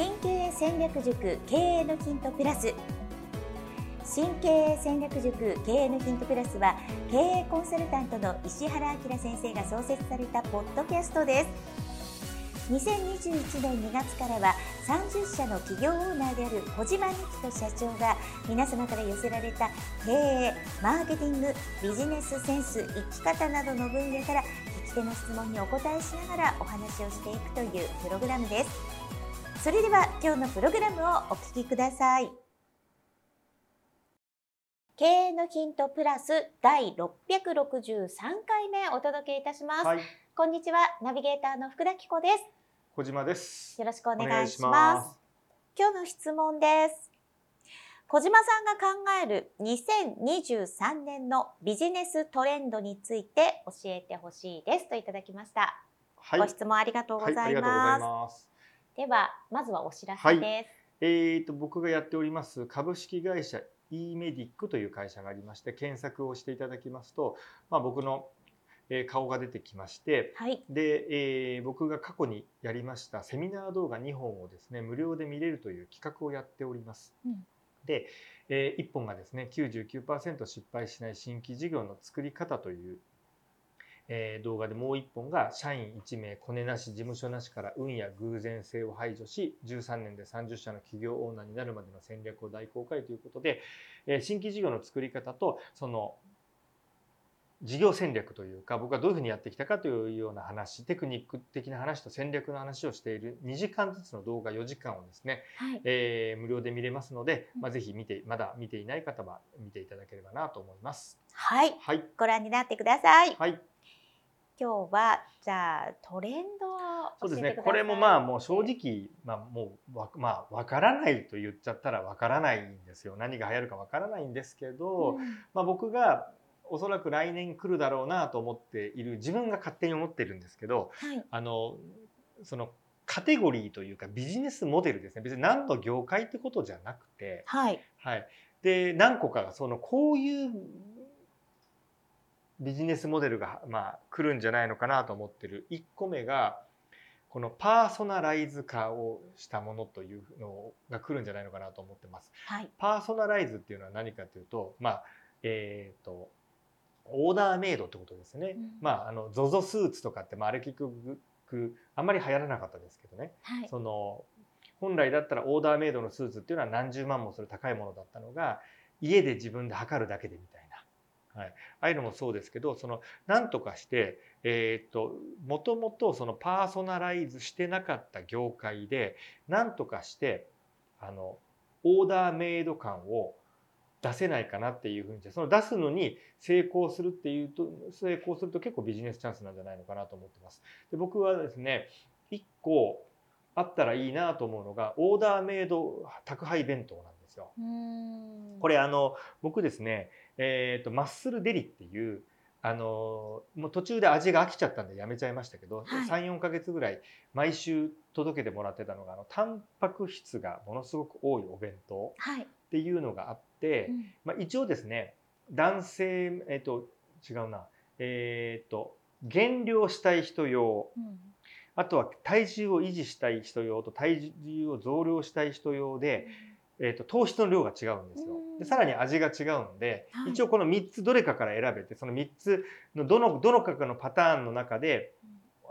新経営戦略塾経営のヒントプラス新経営戦略塾経営のヒントプラスは経営コンサルタントの石原明先生が創設されたポッドキャストです。2021年2月からは30社の企業オーナーである小島美希と社長が皆様から寄せられた経営、マーケティング、ビジネスセンス、生き方などの分野から聞き手の質問にお答えしながらお話をしていくというプログラムです。それでは今日のプログラムをお聞きください。経営のヒントプラス第663回目お届けいたします、はい、こんにちはナビゲーターの福田紀子です。小島です。よろしくお願いします。今日の質問です。小島さんが考える2023年のビジネストレンドについて教えてほしいですといただきました、はい、ご質問ありがとうございます、ではまずはお知らせです、はい、えーと僕がやっております株式会社 e メディックという会社がありまして検索をしていただきますと、まあ、僕の顔が出てきまして、はい、で、えー、僕が過去にやりましたセミナー動画2本をですね無料で見れるという企画をやっております。うん、で、えー、1本がですね99%失敗しない新規事業の作り方というえー、動画でもう1本が社員1名コネなし事務所なしから運や偶然性を排除し13年で30社の企業オーナーになるまでの戦略を大公開ということで、えー、新規事業の作り方とその事業戦略というか僕がどういうふうにやってきたかというような話テクニック的な話と戦略の話をしている2時間ずつの動画4時間をですね、はい、えー、無料で見れますので、まあ、ぜひ見てまだ見ていない方は見ていただければなと思います。はい、はい、ご覧になってください。はい今日はじゃあトレンドそうですね。これもまあもう正直、まあ、もうわまあ分からないと言っちゃったら分からないんですよ。何が流行るか分からないんですけど、うん、まあ、僕がおそらく来年来るだろうなと思っている自分が勝手に思ってるんですけど、はい、あのそのカテゴリーというかビジネスモデルですね。別に何の業界ってことじゃなくて、はい、はい、で何個かがそのこういうビジネスモデルがまあ来るんじゃないのかなと思ってる1個目がこのパーソナライズ化をしたものというのが来るんじゃないのかなと思ってます。はい、パーソナライズっていうのは何かというと、まあえっ、ー、とオーダーメイドってことですね。うん、まああの ZOZO スーツとかってまああれ結局あんまり流行らなかったですけどね。はい、その本来だったらオーダーメイドのスーツっていうのは何十万もする高いものだったのが家で自分で測るだけでみたいな。はい、ああいうのもそうですけどその何とかしてえー、ともともとそのパーソナライズしてなかった業界で何とかしてあのオーダーメイド感を出せないかなっていうふうにその出すのに成功するっていうと成功すると結構ビジネスチャンスなんじゃないのかなと思ってます。で僕はですね1個あったらいいなと思うのがオーダーメイド宅配弁当なんですよ。これあの僕ですねえーと、マッスルデリっていうあのもう途中で味が飽きちゃったんでやめちゃいましたけど、はい、34か月ぐらい毎週届けてもらってたのがあのタンパク質がものすごく多いお弁当っていうのがあって、はいうん、まあ、一応ですね男性、えーと、違うな、えーと、減量したい人用、うん、あとは体重を維持したい人用と体重を増量したい人用で、うん、えーと糖質の量が違うんですよ。でさらに味が違うので、はい、一応この3つどれかから選べてその3つのどのどのかのパターンの中で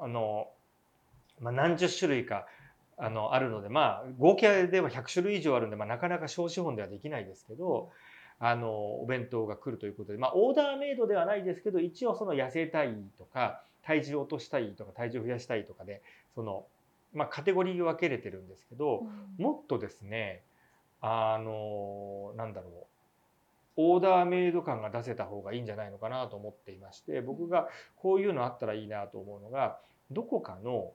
あの、まあ、何十種類かあのあるのでまあ合計では100種類以上あるんで、まあ、なかなか小資本ではできないですけど。あのお弁当が来るということで、まあ、オーダーメイドではないですけど一応その痩せたいとか体重を落としたいとか体重を増やしたいとかでその、まあ、カテゴリー分けれてるんですけど、うん、もっとですねあのなんだろう。オーダーメイド感が出せた方がいいんじゃないのかなと思っていまして僕がこういうのあったらいいなと思うのがどこかの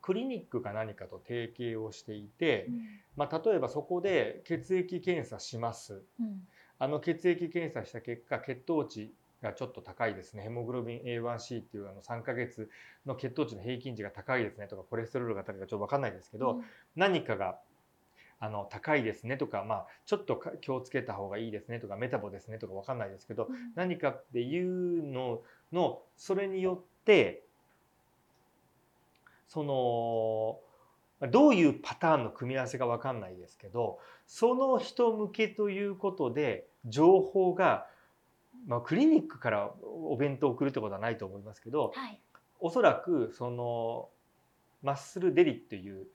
クリニックか何かと提携をしていて、うん、まあ、例えばそこで血液検査します、うん、あの血液検査した結果血糖値がちょっと高いですね。ヘモグロビン A1C っていうあの3ヶ月の血糖値の平均値が高いですねとかコレステロールが高いかちょっと分かんないですけど、うん、何かがあの高いですねとか、まあ、ちょっと気をつけた方がいいですねとかメタボですねとか分かんないですけど、うん、何かっていうののそれによってそのどういうパターンの組み合わせか分かんないですけどその人向けということで情報が、まあ、クリニックからお弁当を送るってことはないと思いますけど、はい、おそらくそのマッスルデリっていう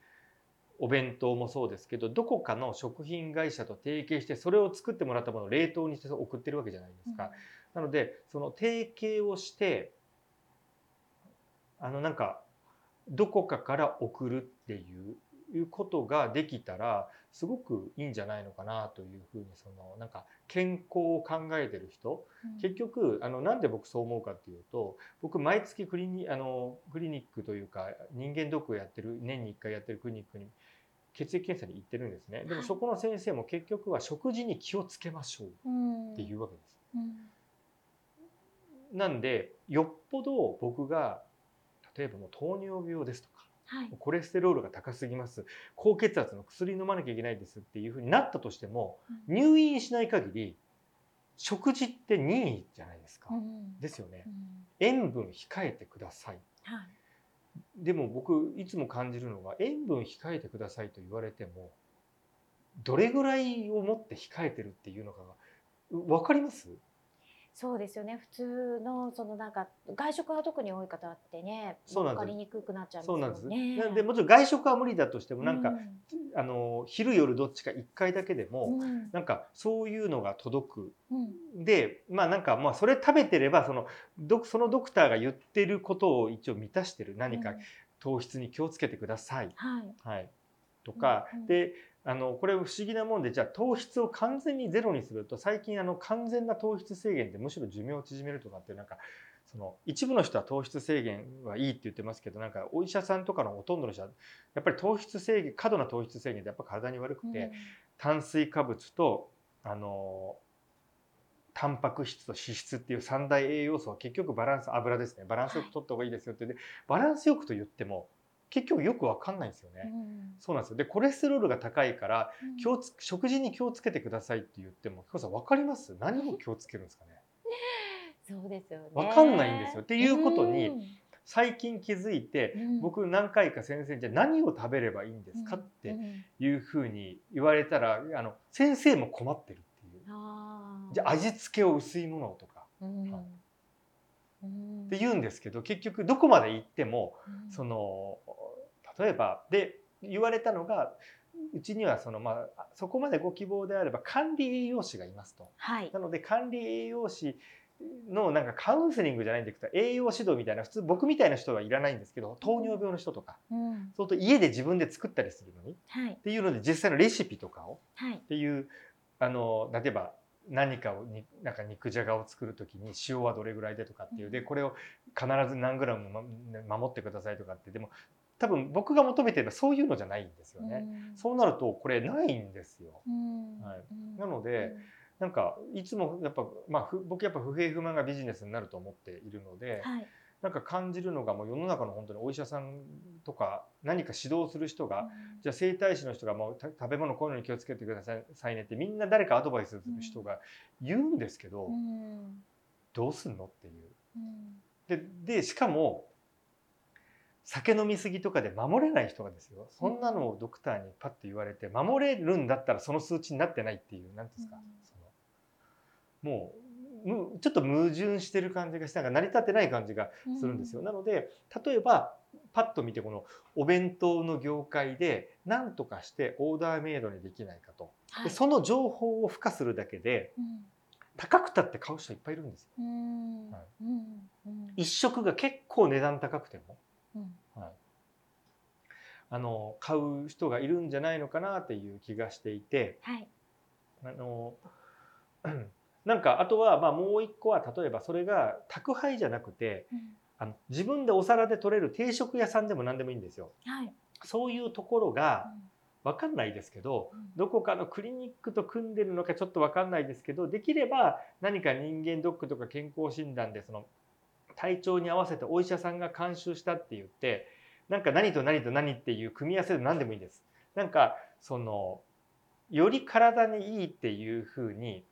お弁当もそうですけどどこかの食品会社と提携してそれを作ってもらったものを冷凍にして送ってるわけじゃないですか。うん、なのでその提携をしてあのなんかどこかから送るっていうことができたらすごくいいんじゃないのかなというふうにそのなんか健康を考えてる人、うん、結局あのなんで僕そう思うかっていうと僕毎月クリニあのクリニックというか人間ドックをやってる年に1回やってるクリニックに血液検査に行ってるんですね。でもそこの先生も結局は食事に気をつけましょうっていうわけです。うん、なんでよっぽど僕が例えばもう糖尿病ですとか、はい、コレステロールが高すぎます高血圧の薬飲まなきゃいけないですっていうふうになったとしても、うん、入院しない限り食事って任意じゃないですか、うん、ですよね、塩分控えてください、はいでも僕いつも感じるのが塩分控えてくださいと言われてもどれぐらいをもって控えてるっていうのかが分かります？そうですよね。普通のそのなんか外食が特に多い方ってね分かりにくくなっちゃうんですよね。なんでもちろん外食は無理だとしてもなんか、うん、あの昼夜どっちか1回だけでも、うん、なんかそういうのが届く、うん、でまあなんかまあそれ食べてればそのそのドクターが言ってることを一応満たしてる。何か糖質に気をつけてください。はい、はい、とか、であのこれ不思議なもんでじゃあ糖質を完全にゼロにすると最近あの完全な糖質制限ってむしろ寿命を縮めるとかってなんかその一部の人は糖質制限はいいって言ってますけどなんかお医者さんとかのほとんどの人はやっぱり糖質制限過度な糖質制限ってやっぱ体に悪くて、うん、炭水化物とあのタンパク質と脂質っていう三大栄養素は結局バランス油ですね。バランスよく取った方がいいですよって。でバランスよくと言っても結局よく分かんないんですよね。うん、そうなんですよ。でコレステロールが高いから気をつ食事に気をつけてくださいって言ってもさん分かります？何を気をつけるんですかね？そうですよね。分かんないんですよ。っていうことに最近気づいて、うん、僕何回か先生にじゃ何を食べればいいんですか？っていうふうに言われたらあの先生も困ってるっていう。じゃあ味付けを薄いものとか。うん。って言うんですけど結局どこまで行っても、その例えばで言われたのがうちにはその、まあ、そこまでご希望であれば管理栄養士がいますと。はい、なので管理栄養士のなんかカウンセリングじゃないんだけど栄養指導みたいな普通僕みたいな人はいらないんですけど糖尿病の人とか、うん、そうと家で自分で作ったりするのに、はい、っていうので実際のレシピとかを、はい、っていうあの例えば何かをになんか肉じゃがを作る時に塩はどれぐらいでとかっていう。でこれを必ず何グラム守ってくださいとかって。でも多分僕が求めてるのはそういうのじゃないんですよね。うそうなるとこれないんですよ。はい、なので、なんかいつもやっぱ、まあ、僕やっぱ不平不満がビジネスになると思っているので、はい、なんか感じるのがもう世の中の本当にお医者さんとか何か指導する人が、うん、じゃあ整体師の人がもう食べ物こういうのに気をつけてくださいねってみんな誰かアドバイスする人が言うんですけど、うん、どうすんのっていう。ででしかも酒飲み過ぎとかで守れない人がですよ。そんなのをドクターにパッと言われて守れるんだったらその数値になってないっていう何ですか、そのもうちょっと矛盾してる感じがしてなんか成り立ってない感じがするんですよ。うん、なので例えばパッと見てこのお弁当の業界で何とかしてオーダーメイドにできないかと、はい、でその情報を付加するだけで、うん、高くたって買う人いっぱいいるんですよ。はい、一食が結構値段高くても、はい、あの買う人がいるんじゃないのかなっていう気がしていて、はい、あの なんかあとはまあもう一個は例えばそれが宅配じゃなくて、うん、あの自分でお皿で取れる定食屋さんでも何でもいいんですよ。はい、そういうところが分かんないですけど、うん、どこかのクリニックと組んでるのかちょっと分かんないですけどできれば何か人間ドックとか健康診断でその体調に合わせてお医者さんが監修したって言ってなんか何と何と何っていう組み合わせで何でもいいです。なんかそのより体にいいっていうふうに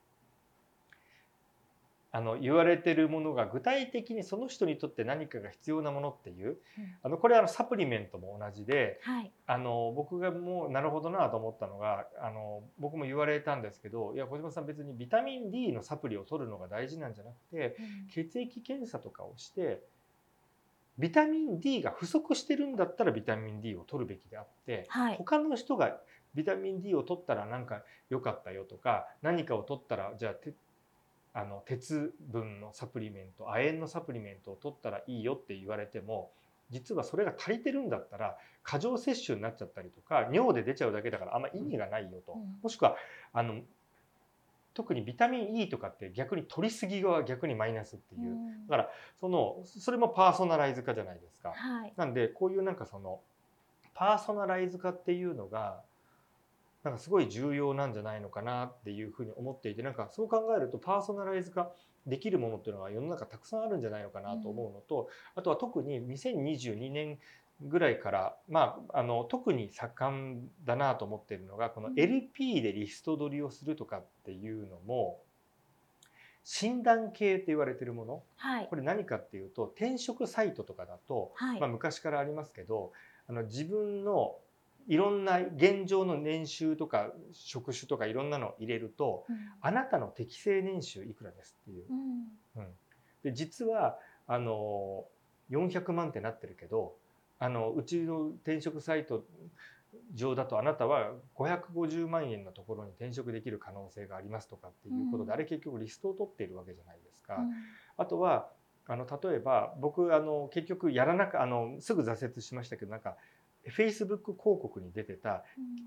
あの言われてるものが具体的にその人にとって何かが必要なものっていう、うん、あのこれあのサプリメントも同じで、はい、あの僕がもうなるほどなと思ったのがあの僕も言われたんですけどいや小島さん別にビタミン D のサプリを取るのが大事なんじゃなくて、うん、血液検査とかをしてビタミン D が不足してるんだったらビタミン D を取るべきであって、はい、他の人がビタミン D を取ったらなんか良かったよとか何かを取ったらじゃああの鉄分のサプリメント亜鉛のサプリメントを取ったらいいよって言われても実はそれが足りてるんだったら過剰摂取になっちゃったりとか尿で出ちゃうだけだからあんま意味がないよと、うん、もしくはあの特にビタミン E とかって逆に取りすぎが逆にマイナスっていう、うん、だからそのそれもパーソナライズ化じゃないですか。はい、なんでこういうなんかそのパーソナライズ化っていうのがなんかすごい重要なんじゃないのかなっていうふうに思っていてなんかそう考えるとパーソナライズ化できるものっていうのは世の中たくさんあるんじゃないのかなと思うのと、あとは特に2022年ぐらいから、まあ、あの特に盛んだなと思っているのがこの LP でリスト取りをするとかっていうのも診断系って言われてるもの、はい、これ何かっていうと転職サイトとかだと、はい、まあ、昔からありますけどあの自分のいろんな現状の年収とか職種とかいろんなのを入れると、うん、あなたの適正年収いくらですっていう。うん、うん、で実はあの400万ってなってるけどあのうちの転職サイト上だとあなたは550万円のところに転職できる可能性がありますとかっていうことで、うん、あれ結局リストを取っているわけじゃないですか。あとはあの例えば僕あの結局やらなかあのすぐ挫折しましたけどなんかフェイスブック広告に出てた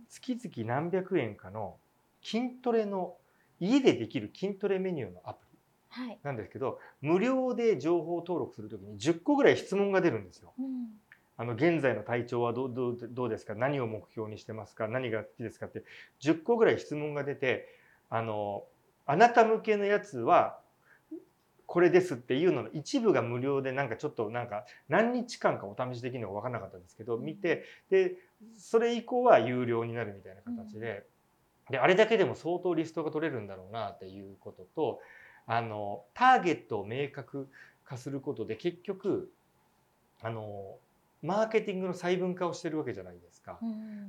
月々何百円かの筋トレの家でできる筋トレメニューのアプリなんですけど、はい、無料で情報登録するときに10個ぐらい質問が出るんですよ。うん、あの現在の体調はどうどうどうですか？何を目標にしてますか？何が好きですかって10個ぐらい質問が出てあのあなた向けのやつはこれですっていうのの一部が無料でなんかちょっとなんか何日間かお試しできるのが分からなかったんですけど見てでそれ以降は有料になるみたいな形でであれだけでも相当リストが取れるんだろうなっていうこととあのターゲットを明確化することで結局あのマーケティングの細分化をしてるわけじゃないですか。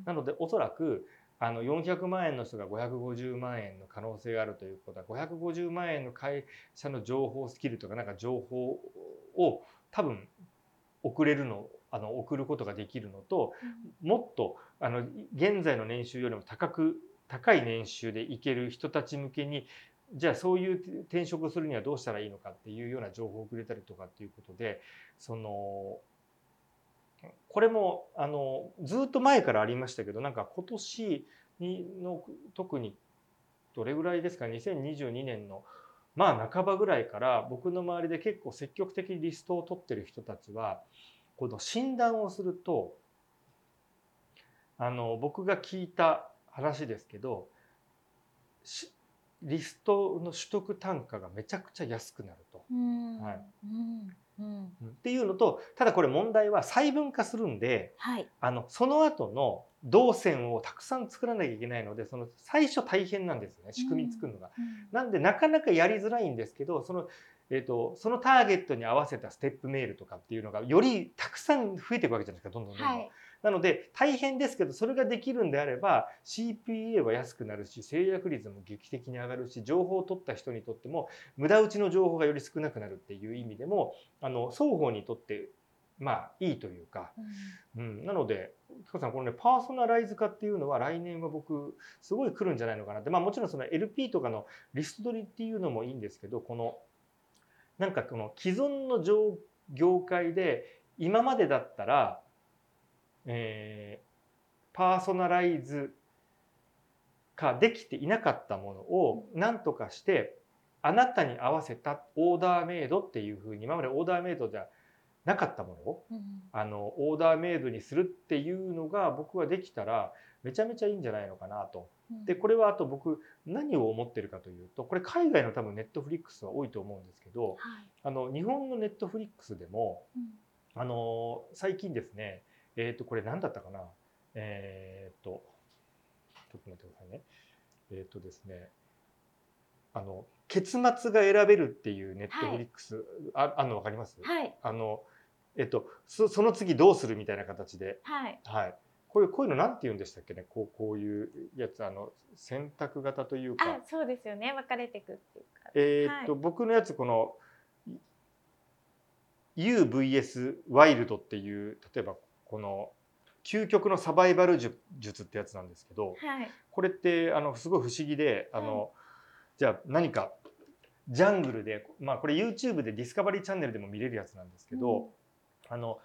なのでおそらくあの400万円の人が550万円の可能性があるということは550万円の会社の情報スキルとかなんか情報を多分送れるのあの送ることができるのと、もっとあの現在の年収よりも高く高い年収でいける人たち向けにじゃあそういう転職をするにはどうしたらいいのかっていうような情報をくれたりとかっていうことでそのこれもあのずっと前からありましたけどなんか今年にの特にどれぐらいですか？2022年のまあ半ばぐらいから僕の周りで結構積極的にリストを取ってる人たちはこの診断をするとあの僕が聞いた話ですけどリストの取得単価がめちゃくちゃ安くなると。はい、うん、っていうのとただこれ問題は細分化するんで、はい、あのその後の動線をたくさん作らなきゃいけないのでその最初大変なんですよね仕組み作るのが。うん。うん、なんでなかなかやりづらいんですけどそのえーと、そのターゲットに合わせたステップメールとかっていうのがよりたくさん増えていくわけじゃないですかどんどんどんどん。はい、なので大変ですけどそれができるんであれば CPA は安くなるし制約率も劇的に上がるし情報を取った人にとっても無駄打ちの情報がより少なくなるっていう意味でもあの双方にとってまあいいというか、うん、うん、なので彦さんこのねパーソナライズ化っていうのは来年は僕すごい来るんじゃないのかなって。まあもちろんその LP とかのリスト取りっていうのもいいんですけどこのなんかこの既存の業界で今までだったらえー、パーソナライズ化できていなかったものを何とかしてあなたに合わせたオーダーメイドっていうふうに今までオーダーメイドじゃなかったものを、うん、あのオーダーメイドにするっていうのが僕はできたらめちゃめちゃいいんじゃないのかなと。でこれはあと僕何を思ってるかというとこれ海外の多分ネットフリックスは多いと思うんですけど、はい、あの日本のネットフリックスでも、うん、あの最近ですねえっ、ー、と、これ何だったかな？えっ、ー、と、ちょっと待ってくださいね。えっ、ー、とですね、あの結末が選べるっていうネットフリックス、ああの分かります、はい、あのえっとそその次どうするみたいな形で、はい、はい、こういうこういうのなんて言うんでしたっけね？こうこういうやつあの選択型というか。あそうですよね。分かれていくっていうか。えー、っと、はい、僕のやつこの UVS ワイルドっていう例えばこの究極のサバイバル術ってやつなんですけど、はい、これってあのすごい不思議であの、じゃあ何かジャングルでまあこれ YouTube でディスカバリーチャンネルでも見れるやつなんですけど、うん、あの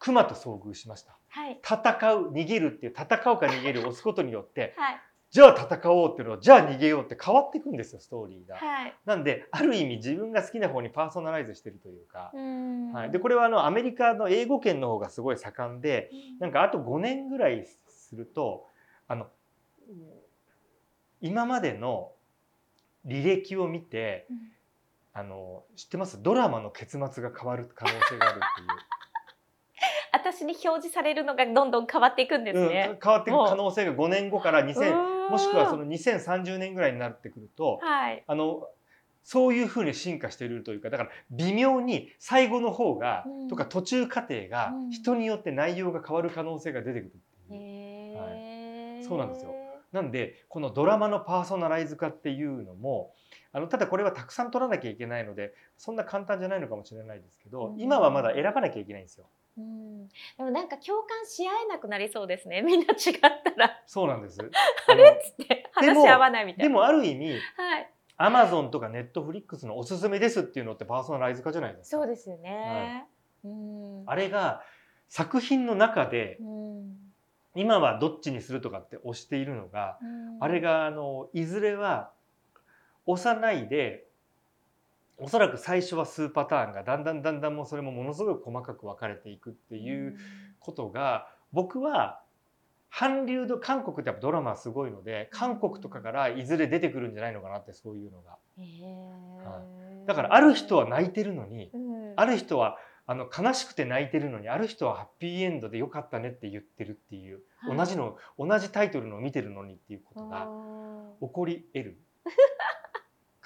クマと遭遇しました、はい、戦う逃げるっていう戦うか逃げるを押すことによって、はい、じゃあ戦おうっていうのはじゃあ逃げようって変わっていくんですよストーリーが。はい、なんである意味自分が好きな方にパーソナライズしてるというか、はい、でこれはあのアメリカの英語圏の方がすごい盛んで、なんかあと5年ぐらいするとあの今までの履歴を見て、うん、あの知ってます？ドラマの結末が変わる可能性があるっていう。私に表示されるのがどんどん変わっていくんですね。うん、変わっていく可能性が5年後から2000もしくはその2030年ぐらいになってくると、はい、あのそういうふうに進化しているというかだから微妙に最後の方が、うん、とか途中過程が人によって内容が変わる可能性が出てくるっていう、はい、そうなんですよ。なんでこのドラマのパーソナライズ化っていうのもあのただこれはたくさん取らなきゃいけないのでそんな簡単じゃないのかもしれないですけど、うん、今はまだ選ばなきゃいけないんですよ。うん、でもなんか共感し合えなくなりそうですね みんな違ったら。そうなんです。あれ？っつって話し合わないみたいな。でもある意味、はい、アマゾンとかネットフリックスのおすすめですっていうのってパーソナライズ化じゃないですか。そうですよね。はい、うんあれが作品の中で、うん今はどっちにするとかって押しているのが、うん、あれがあのいずれは押さないでおそらく最初は数パターンがだんだんだんだんもうそれもものすごく細かく分かれていくっていうことが、僕は韓流ド韓国ってやっぱドラマすごいので韓国とかからいずれ出てくるんじゃないのかなってそういうのが。はい、だからある人は泣いてるのに、うん、ある人はあの悲しくて泣いてるのにある人はハッピーエンドでよかったねって言ってるっていう、はい、同じの同じタイトルのを見てるのにっていうことが起こり得る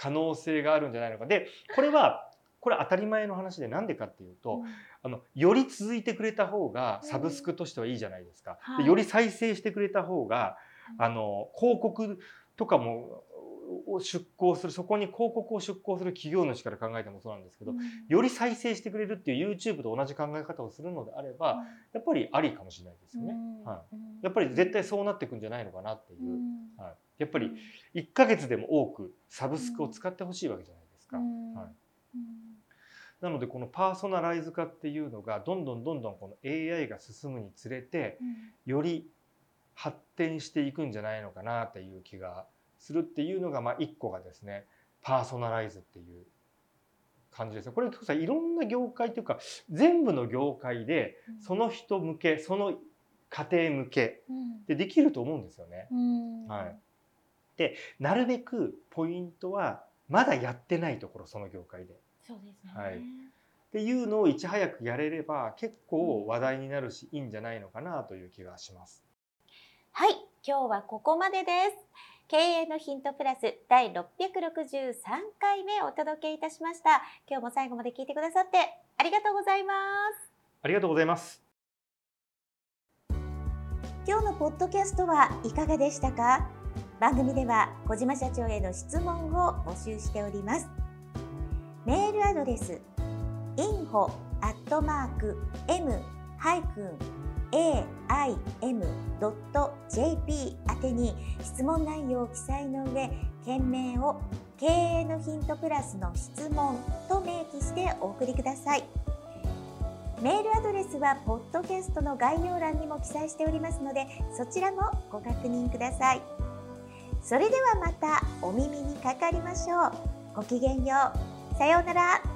可能性があるんじゃないのか。でこれはこれ当たり前の話でなんでかっていうと、うん、あのより続いてくれた方がサブスクとしてはいいじゃないですか。うん、でより再生してくれた方が、あの広告とかもを出向するそこに広告を出向する企業主から考えてもそうなんですけど、うん、より再生してくれるっていう YouTube と同じ考え方をするのであれば、うん、やっぱりありかもしれないですよね、うん、はい、やっぱり絶対そうなっていくんじゃないのかなっていう、はい、やっぱり1ヶ月でも多くサブスクを使ってほしいわけじゃないですか。はい。なのでこのパーソナライズ化っていうのがどんどんどんどんこの AI が進むにつれてより発展していくんじゃないのかなっていう気がするっていうのがまあ一個がですねパーソナライズっていう感じですね。これさいろんな業界というか全部の業界でその人向けその家庭向けでできると思うんですよね。はい、でなるべくポイントはまだやってないところその業界で。そうですね、はい、っていうのをいち早くやれれば結構話題になるしいいんじゃないのかなという気がします。はい今日はここまでです。経営のヒントプラス第663回目お届けいたしました。今日も最後まで聞いてくださってありがとうございます。ありがとうございます。今日のポッドキャストはいかがでしたか？番組では小島社長への質問を募集しております。メールアドレス info m aim.jp 宛てに質問内容を記載の上件名を経営のヒントプラスの質問と明記してお送りくださいメールアドレスはポッドキャストの概要欄にも記載しておりますのでそちらもご確認くださいそれではまたお耳にかかりましょう。ごきげんよう。さようなら。